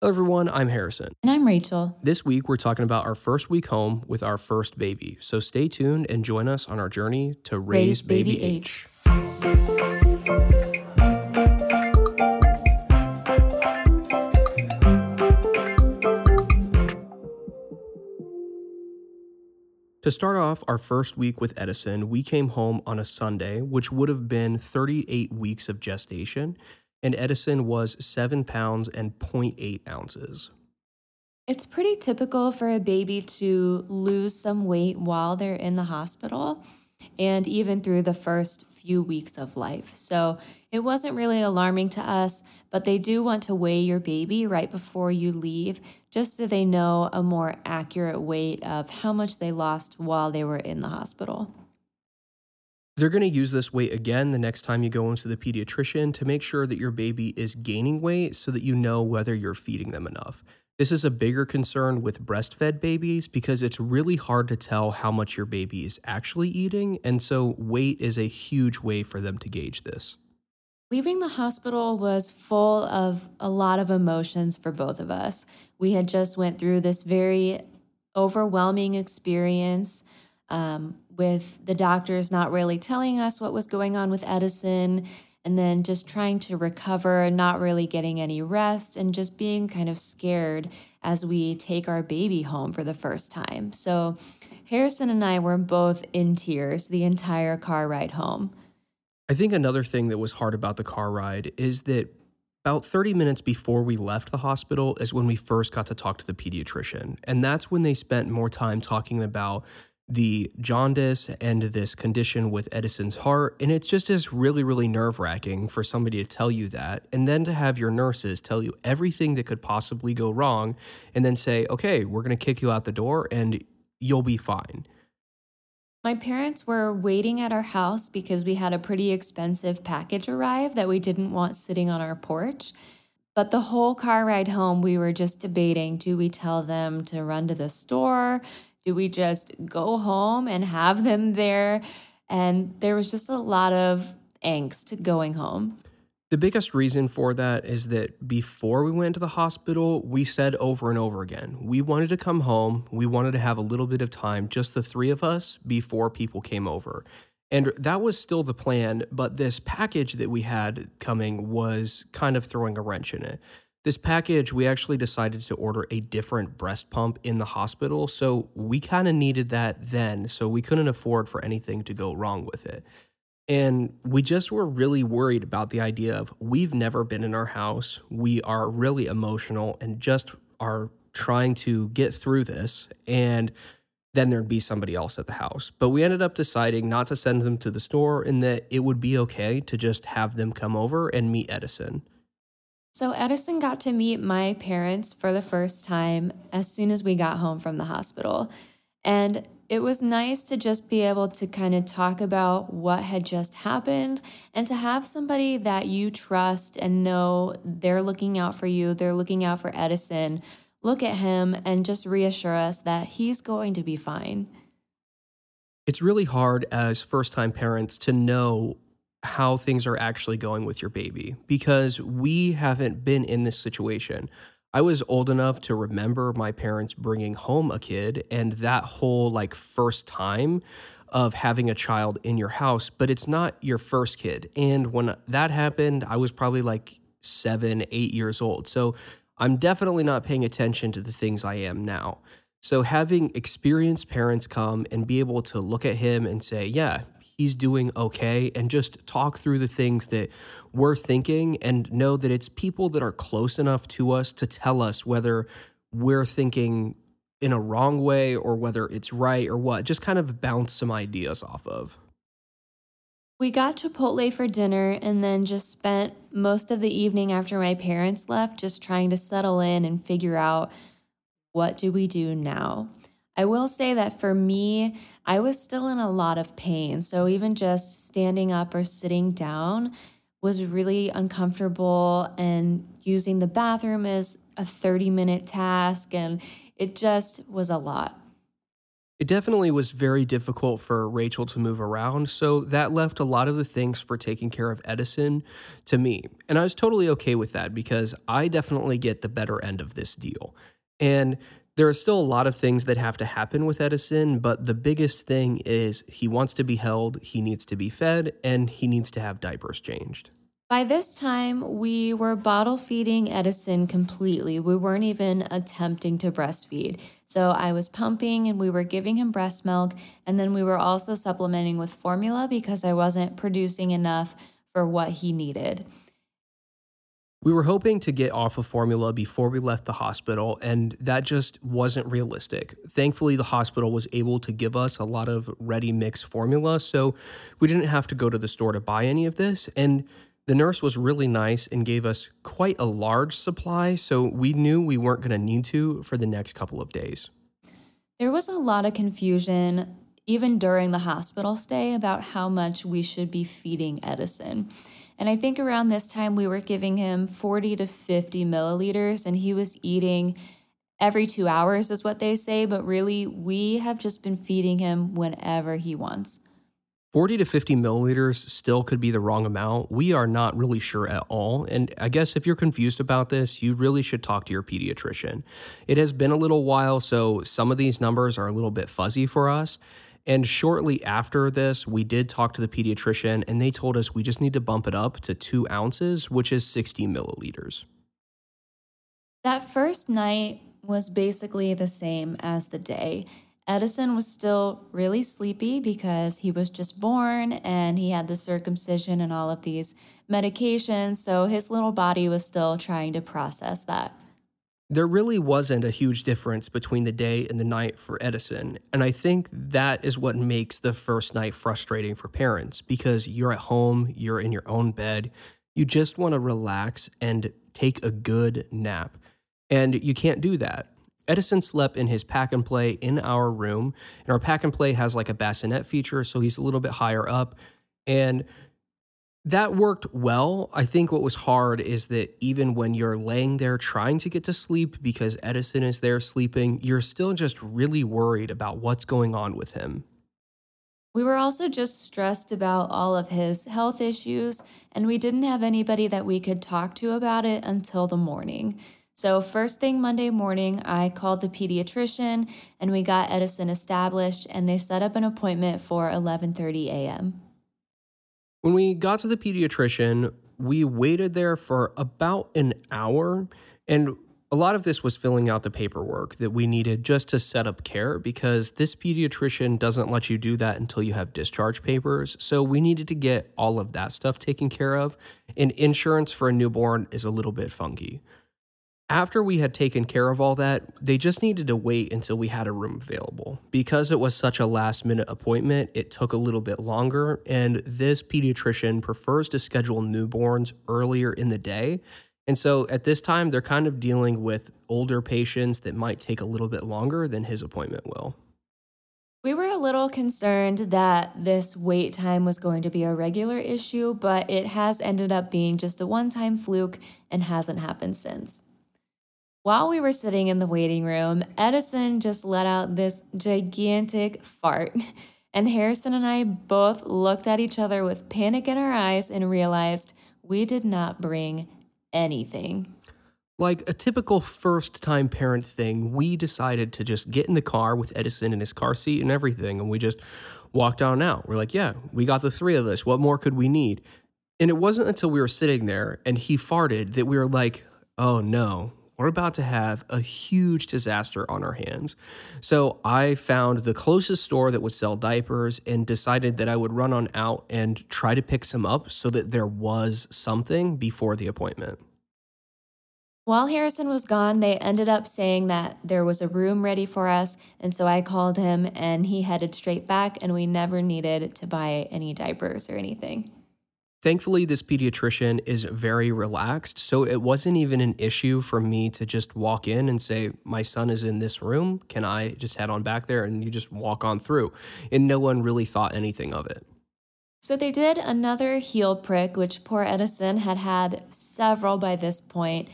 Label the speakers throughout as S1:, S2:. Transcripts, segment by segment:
S1: Hello, everyone. I'm Harrison.
S2: And I'm Rachel.
S1: This week, we're talking about our first week home with our first baby. So stay tuned and join us on our journey to raise,
S2: Raise baby
S1: baby H. To start off our first week with Edison, we came home on a Sunday, which would have been 38 weeks of gestation, and Edison was 7 pounds and 0.8 ounces.
S2: It's pretty typical for a baby to lose some weight while they're in the hospital and even through the first few weeks of life. So it wasn't really alarming to us, but they do want to weigh your baby right before you leave just so they know a more accurate weight of how much they lost while they were in the hospital.
S1: They're going to use this weight again the next time you go into the pediatrician to make sure that your baby is gaining weight so that you know whether you're feeding them enough. This is a bigger concern with breastfed babies because it's really hard to tell how much your baby is actually eating, and so weight is a huge way for them to gauge this.
S2: Leaving the hospital was full of a lot of emotions for both of us. We had just went through this very overwhelming experience um, with the doctors not really telling us what was going on with Edison and then just trying to recover, not really getting any rest, and just being kind of scared as we take our baby home for the first time. So, Harrison and I were both in tears the entire car ride home.
S1: I think another thing that was hard about the car ride is that about 30 minutes before we left the hospital is when we first got to talk to the pediatrician. And that's when they spent more time talking about the jaundice and this condition with Edison's heart. And it's just as really, really nerve wracking for somebody to tell you that. And then to have your nurses tell you everything that could possibly go wrong and then say, okay, we're going to kick you out the door and you'll be fine.
S2: My parents were waiting at our house because we had a pretty expensive package arrive that we didn't want sitting on our porch. But the whole car ride home, we were just debating do we tell them to run to the store? Do we just go home and have them there? And there was just a lot of angst going home.
S1: The biggest reason for that is that before we went to the hospital, we said over and over again, we wanted to come home. We wanted to have a little bit of time, just the three of us, before people came over. And that was still the plan, but this package that we had coming was kind of throwing a wrench in it. This package, we actually decided to order a different breast pump in the hospital. So we kind of needed that then. So we couldn't afford for anything to go wrong with it. And we just were really worried about the idea of we've never been in our house. We are really emotional and just are trying to get through this. And then there'd be somebody else at the house. But we ended up deciding not to send them to the store and that it would be okay to just have them come over and meet Edison.
S2: So Edison got to meet my parents for the first time as soon as we got home from the hospital. And it was nice to just be able to kind of talk about what had just happened and to have somebody that you trust and know they're looking out for you, they're looking out for Edison. Look at him and just reassure us that he's going to be fine.
S1: It's really hard as first time parents to know how things are actually going with your baby because we haven't been in this situation. I was old enough to remember my parents bringing home a kid and that whole like first time of having a child in your house, but it's not your first kid. And when that happened, I was probably like seven, eight years old. So I'm definitely not paying attention to the things I am now. So having experienced parents come and be able to look at him and say, yeah, he's doing okay and just talk through the things that we're thinking and know that it's people that are close enough to us to tell us whether we're thinking in a wrong way or whether it's right or what. Just kind of bounce some ideas off of.
S2: We got Chipotle for dinner and then just spent most of the evening after my parents left just trying to settle in and figure out what do we do now. I will say that for me, I was still in a lot of pain. So even just standing up or sitting down was really uncomfortable, and using the bathroom is a 30 minute task, and it just was a lot.
S1: It definitely was very difficult for Rachel to move around, so that left a lot of the things for taking care of Edison to me. And I was totally okay with that because I definitely get the better end of this deal. And there are still a lot of things that have to happen with Edison, but the biggest thing is he wants to be held, he needs to be fed, and he needs to have diapers changed.
S2: By this time, we were bottle feeding Edison completely. We weren't even attempting to breastfeed. So I was pumping and we were giving him breast milk. And then we were also supplementing with formula because I wasn't producing enough for what he needed.
S1: We were hoping to get off of formula before we left the hospital, and that just wasn't realistic. Thankfully, the hospital was able to give us a lot of ready mix formula, so we didn't have to go to the store to buy any of this. And the nurse was really nice and gave us quite a large supply, so we knew we weren't going to need to for the next couple of days.
S2: There was a lot of confusion, even during the hospital stay, about how much we should be feeding Edison. And I think around this time we were giving him 40 to 50 milliliters, and he was eating every two hours, is what they say. But really, we have just been feeding him whenever he wants.
S1: 40 to 50 milliliters still could be the wrong amount. We are not really sure at all. And I guess if you're confused about this, you really should talk to your pediatrician. It has been a little while, so some of these numbers are a little bit fuzzy for us. And shortly after this, we did talk to the pediatrician, and they told us we just need to bump it up to two ounces, which is 60 milliliters.
S2: That first night was basically the same as the day. Edison was still really sleepy because he was just born and he had the circumcision and all of these medications, so his little body was still trying to process that.
S1: There really wasn't a huge difference between the day and the night for Edison, and I think that is what makes the first night frustrating for parents because you're at home, you're in your own bed, you just want to relax and take a good nap. And you can't do that Edison slept in his pack and play in our room, and our pack and play has like a bassinet feature, so he's a little bit higher up. And that worked well. I think what was hard is that even when you're laying there trying to get to sleep because Edison is there sleeping, you're still just really worried about what's going on with him.
S2: We were also just stressed about all of his health issues, and we didn't have anybody that we could talk to about it until the morning. So, first thing Monday morning, I called the pediatrician and we got Edison established and they set up an appointment for 11:30 a.m.
S1: When we got to the pediatrician, we waited there for about an hour and a lot of this was filling out the paperwork that we needed just to set up care because this pediatrician doesn't let you do that until you have discharge papers. So we needed to get all of that stuff taken care of. And insurance for a newborn is a little bit funky after we had taken care of all that, they just needed to wait until we had a room available. Because it was such a last minute appointment, it took a little bit longer. And this pediatrician prefers to schedule newborns earlier in the day. And so at this time, they're kind of dealing with older patients that might take a little bit longer than his appointment will.
S2: We were a little concerned that this wait time was going to be a regular issue, but it has ended up being just a one time fluke and hasn't happened since. While we were sitting in the waiting room, Edison just let out this gigantic fart. And Harrison and I both looked at each other with panic in our eyes and realized we did not bring anything.
S1: Like a typical first time parent thing, we decided to just get in the car with Edison in his car seat and everything. And we just walked on out. We're like, yeah, we got the three of us. What more could we need? And it wasn't until we were sitting there and he farted that we were like, oh no, we're about to have a huge disaster on our hands. So I found the closest store that would sell diapers and decided that I would run on out and try to pick some up so that there was something before the appointment.
S2: While Harrison was gone, they ended up saying that there was a room ready for us. And so I called him and he headed straight back, and we never needed to buy any diapers or anything.
S1: Thankfully, this pediatrician is very relaxed, so it wasn't even an issue for me to just walk in and say, My son is in this room. Can I just head on back there? And you just walk on through. And no one really thought anything of it.
S2: So they did another heel prick, which poor Edison had had several by this point.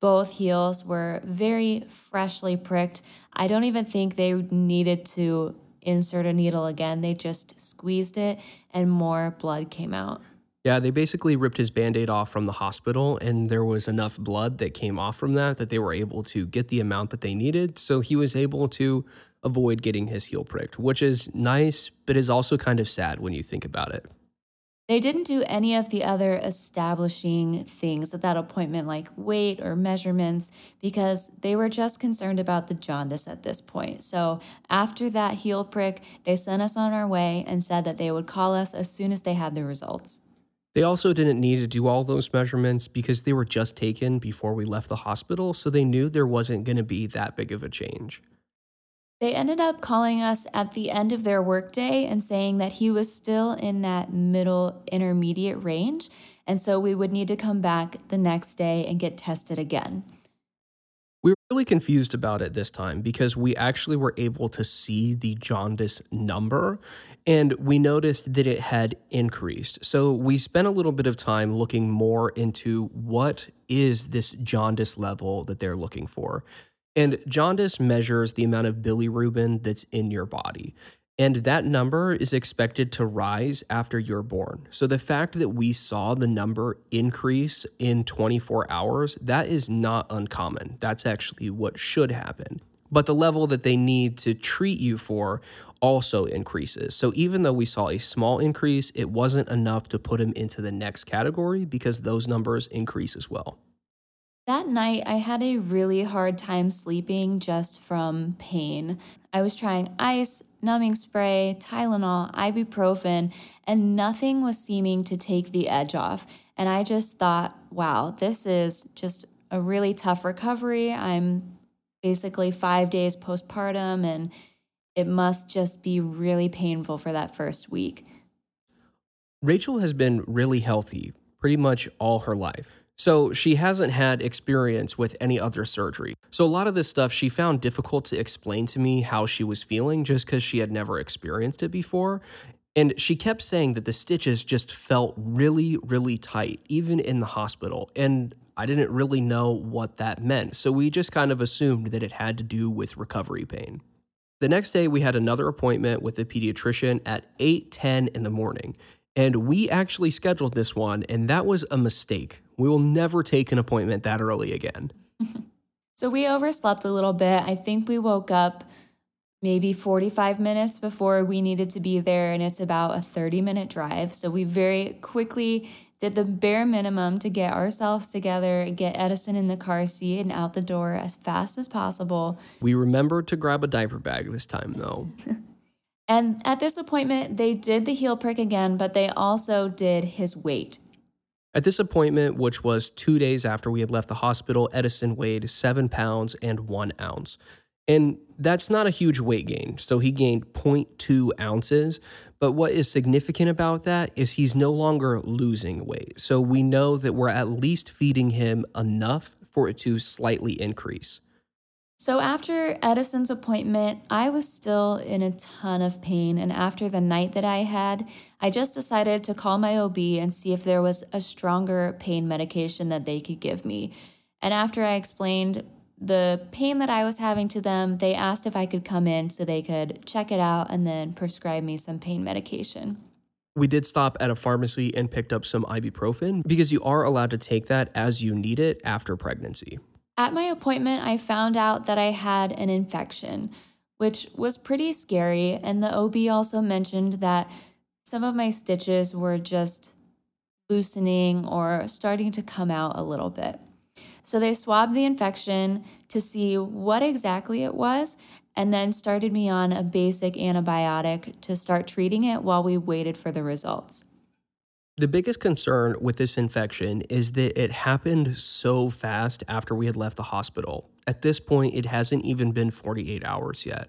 S2: Both heels were very freshly pricked. I don't even think they needed to insert a needle again. They just squeezed it and more blood came out.
S1: Yeah, they basically ripped his band aid off from the hospital, and there was enough blood that came off from that that they were able to get the amount that they needed. So he was able to avoid getting his heel pricked, which is nice, but is also kind of sad when you think about it.
S2: They didn't do any of the other establishing things at that appointment, like weight or measurements, because they were just concerned about the jaundice at this point. So after that heel prick, they sent us on our way and said that they would call us as soon as they had the results.
S1: They also didn't need to do all those measurements because they were just taken before we left the hospital, so they knew there wasn't going to be that big of a change.
S2: They ended up calling us at the end of their workday and saying that he was still in that middle intermediate range. And so we would need to come back the next day and get tested again.
S1: Really confused about it this time because we actually were able to see the jaundice number and we noticed that it had increased. So we spent a little bit of time looking more into what is this jaundice level that they're looking for. And jaundice measures the amount of bilirubin that's in your body. And that number is expected to rise after you're born. So the fact that we saw the number increase in 24 hours, that is not uncommon. That's actually what should happen. But the level that they need to treat you for also increases. So even though we saw a small increase, it wasn't enough to put him into the next category because those numbers increase as well.
S2: That night, I had a really hard time sleeping just from pain. I was trying ice, numbing spray, Tylenol, ibuprofen, and nothing was seeming to take the edge off. And I just thought, wow, this is just a really tough recovery. I'm basically five days postpartum, and it must just be really painful for that first week.
S1: Rachel has been really healthy pretty much all her life. So she hasn't had experience with any other surgery. So a lot of this stuff she found difficult to explain to me how she was feeling just because she had never experienced it before. And she kept saying that the stitches just felt really, really tight, even in the hospital. And I didn't really know what that meant. So we just kind of assumed that it had to do with recovery pain. The next day, we had another appointment with the pediatrician at 8:10 in the morning. And we actually scheduled this one, and that was a mistake. We will never take an appointment that early again.
S2: so we overslept a little bit. I think we woke up maybe 45 minutes before we needed to be there, and it's about a 30 minute drive. So we very quickly did the bare minimum to get ourselves together, get Edison in the car seat and out the door as fast as possible.
S1: We remembered to grab a diaper bag this time, though.
S2: and at this appointment, they did the heel prick again, but they also did his weight.
S1: At this appointment, which was two days after we had left the hospital, Edison weighed seven pounds and one ounce. And that's not a huge weight gain. So he gained 0.2 ounces. But what is significant about that is he's no longer losing weight. So we know that we're at least feeding him enough for it to slightly increase.
S2: So, after Edison's appointment, I was still in a ton of pain. And after the night that I had, I just decided to call my OB and see if there was a stronger pain medication that they could give me. And after I explained the pain that I was having to them, they asked if I could come in so they could check it out and then prescribe me some pain medication.
S1: We did stop at a pharmacy and picked up some ibuprofen because you are allowed to take that as you need it after pregnancy.
S2: At my appointment, I found out that I had an infection, which was pretty scary. And the OB also mentioned that some of my stitches were just loosening or starting to come out a little bit. So they swabbed the infection to see what exactly it was and then started me on a basic antibiotic to start treating it while we waited for the results.
S1: The biggest concern with this infection is that it happened so fast after we had left the hospital. At this point, it hasn't even been 48 hours yet.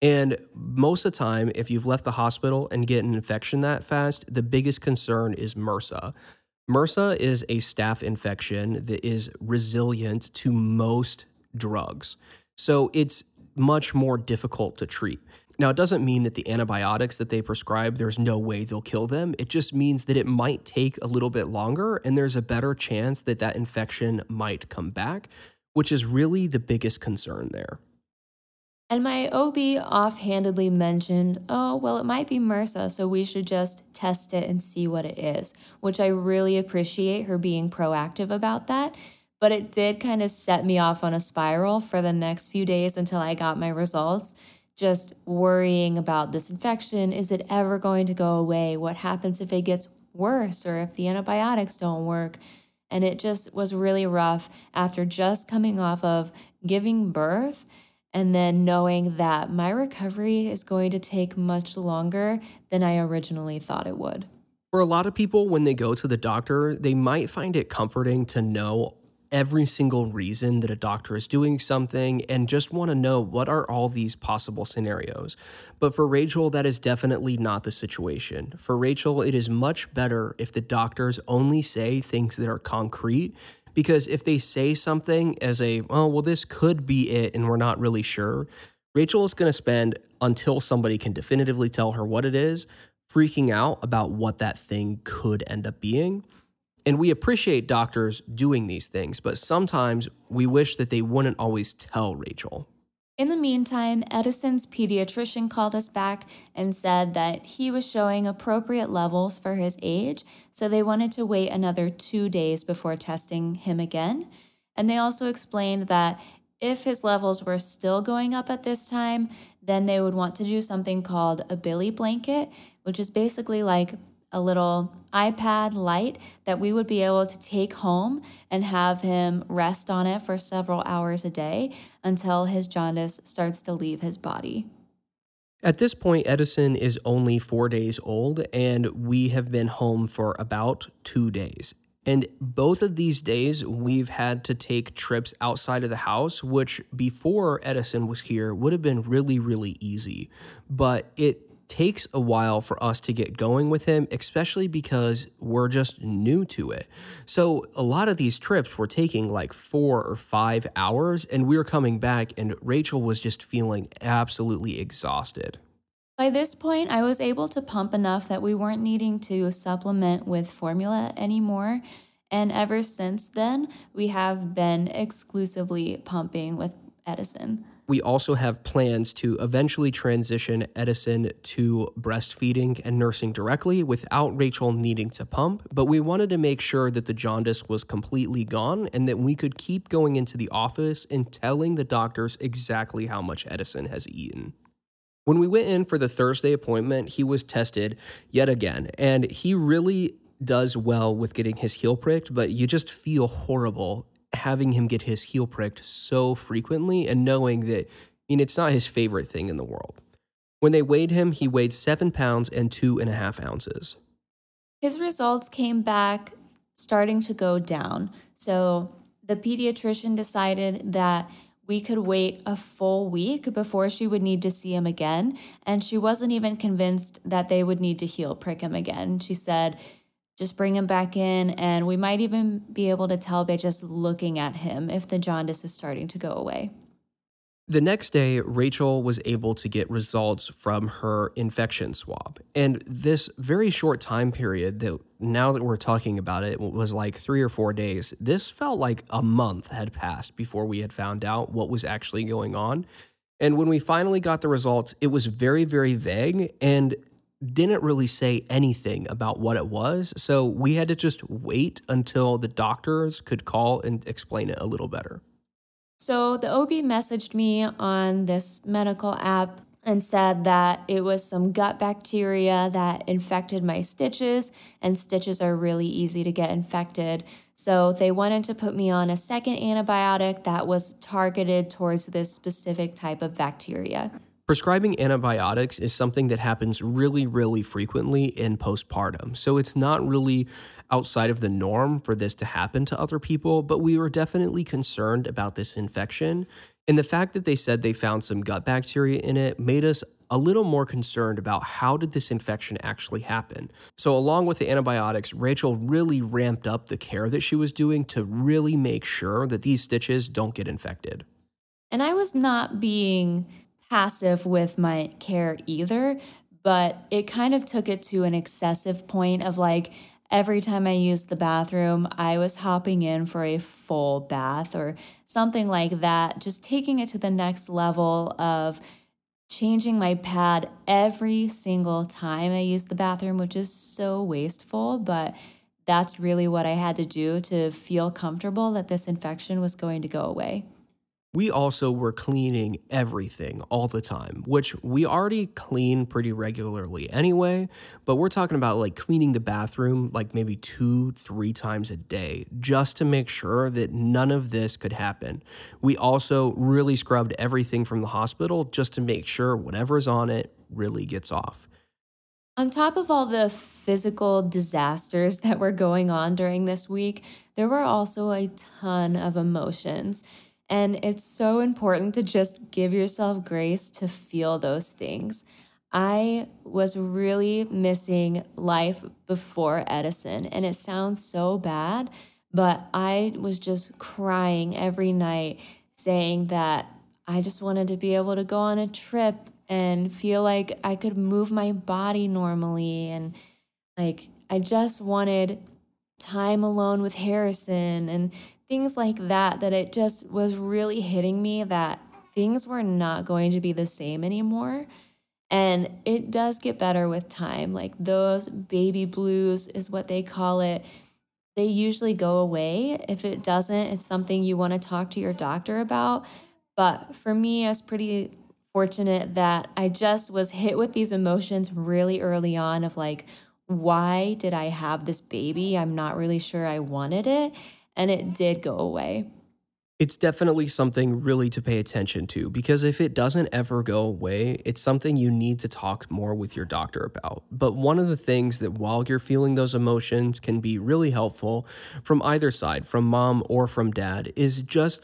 S1: And most of the time, if you've left the hospital and get an infection that fast, the biggest concern is MRSA. MRSA is a staph infection that is resilient to most drugs. So it's much more difficult to treat. Now, it doesn't mean that the antibiotics that they prescribe, there's no way they'll kill them. It just means that it might take a little bit longer and there's a better chance that that infection might come back, which is really the biggest concern there.
S2: And my OB offhandedly mentioned, oh, well, it might be MRSA, so we should just test it and see what it is, which I really appreciate her being proactive about that. But it did kind of set me off on a spiral for the next few days until I got my results, just worrying about this infection. Is it ever going to go away? What happens if it gets worse or if the antibiotics don't work? And it just was really rough after just coming off of giving birth and then knowing that my recovery is going to take much longer than I originally thought it would.
S1: For a lot of people, when they go to the doctor, they might find it comforting to know every single reason that a doctor is doing something and just want to know what are all these possible scenarios. But for Rachel, that is definitely not the situation. For Rachel, it is much better if the doctors only say things that are concrete because if they say something as a, oh, well, this could be it and we're not really sure, Rachel is going to spend until somebody can definitively tell her what it is, freaking out about what that thing could end up being. And we appreciate doctors doing these things, but sometimes we wish that they wouldn't always tell Rachel.
S2: In the meantime, Edison's pediatrician called us back and said that he was showing appropriate levels for his age, so they wanted to wait another two days before testing him again. And they also explained that if his levels were still going up at this time, then they would want to do something called a bili blanket, which is basically like a little iPad light that we would be able to take home and have him rest on it for several hours a day until his jaundice starts to leave his body.
S1: At this point, Edison is only four days old, and we have been home for about two days. And both of these days, we've had to take trips outside of the house, which before Edison was here would have been really, really easy. But it takes a while for us to get going with him, especially because we're just new to it. So, a lot of these trips were taking like four or five hours, and we were coming back, and Rachel was just feeling absolutely exhausted.
S2: By this point, I was able to pump enough that we weren't needing to supplement with formula anymore. And ever since then, we have been exclusively pumping with Edison.
S1: We also have plans to eventually transition Edison to breastfeeding and nursing directly without Rachel needing to pump, but we wanted to make sure that the jaundice was completely gone and that we could keep going into the office and telling the doctors exactly how much Edison has eaten. When we went in for the Thursday appointment, he was tested yet again, and he really does well with getting his heel pricked, but you just feel horrible having him get his heel pricked so frequently and knowing that, I mean, it's not his favorite thing in the world. When they weighed him, he weighed seven pounds and two and a half ounces.
S2: His results came back starting to go down. So the pediatrician decided that we could wait a full week before she would need to see him again. And she wasn't even convinced that they would need to heel prick him again. She said, just bring him back in, and we might even be able to tell by just looking at him if the jaundice is starting to go away.
S1: The next day, Rachel was able to get results from her infection swab. And this very short time period that now that we're talking about it was like three or four days, this felt like a month had passed before we had found out what was actually going on. And when we finally got the results, it was very, very vague. And didn't really say anything about what it was. So we had to just wait until the doctors could call and explain it a little better.
S2: So the OB messaged me on this medical app and said that it was some gut bacteria that infected my stitches, and stitches are really easy to get infected. So they wanted to put me on a second antibiotic that was targeted towards this specific type of bacteria.
S1: Prescribing antibiotics is something that happens really, really frequently in postpartum. So it's not really outside of the norm for this to happen to other people, but we were definitely concerned about this infection. And the fact that they said they found some gut bacteria in it made us a little more concerned about how did this infection actually happen. So along with the antibiotics, Rachel really ramped up the care that she was doing to really make sure that these stitches don't get infected.
S2: And I was not being passive with my care either, but it kind of took it to an excessive point of like every time I used the bathroom, I was hopping in for a full bath or something like that, just taking it to the next level of changing my pad every single time I used the bathroom, which is so wasteful, but that's really what I had to do to feel comfortable that this infection was going to go away.
S1: We also were cleaning everything all the time, which we already clean pretty regularly anyway. But we're talking about like cleaning the bathroom like maybe two, three times a day just to make sure that none of this could happen. We also really scrubbed everything from the hospital just to make sure whatever's on it really gets off.
S2: On top of all the physical disasters that were going on during this week, there were also a ton of emotions. And it's so important to just give yourself grace to feel those things. I was really missing life before Edison, and it sounds so bad, but I was just crying every night saying that I just wanted to be able to go on a trip and feel like I could move my body normally. And like, I just wanted time alone with Harrison and things like that, that it just was really hitting me that things were not going to be the same anymore. And it does get better with time. Like those baby blues is what they call it. They usually go away. If it doesn't, it's something you want to talk to your doctor about. But for me, I was pretty fortunate that I just was hit with these emotions really early on of like, why did I have this baby? I'm not really sure I wanted it and it did go away.
S1: It's definitely something really to pay attention to because if it doesn't ever go away, it's something you need to talk more with your doctor about. But one of the things that while you're feeling those emotions can be really helpful from either side, from mom or from dad, is just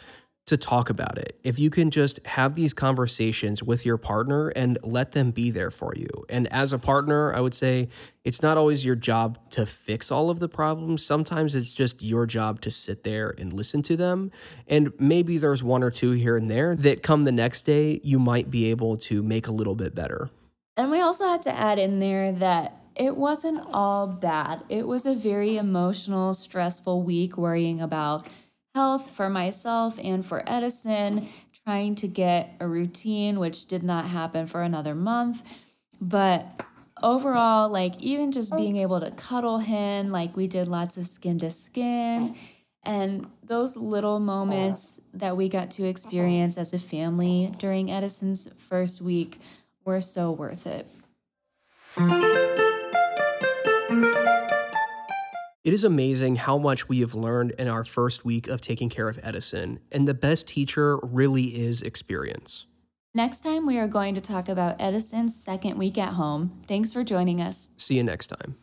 S1: to talk about it. If you can just have these conversations with your partner and let them be there for you. And as a partner, I would say it's not always your job to fix all of the problems. Sometimes it's just your job to sit there and listen to them. And maybe there's one or two here and there that come the next day, you might be able to make a little bit better.
S2: And we also had to add in there that it wasn't all bad. It was a very emotional, stressful week worrying about health for myself and for Edison, trying to get a routine, which did not happen for another month. But overall, like even just oh. being able to cuddle him, like we did lots of skin to skin. And those little moments that we got to experience as a family during Edison's first week were so worth it.
S1: It is amazing how much we have learned in our first week of taking care of Edison, and the best teacher really is experience.
S2: Next time, we are going to talk about Edison's second week at home. Thanks for joining us.
S1: See you next time.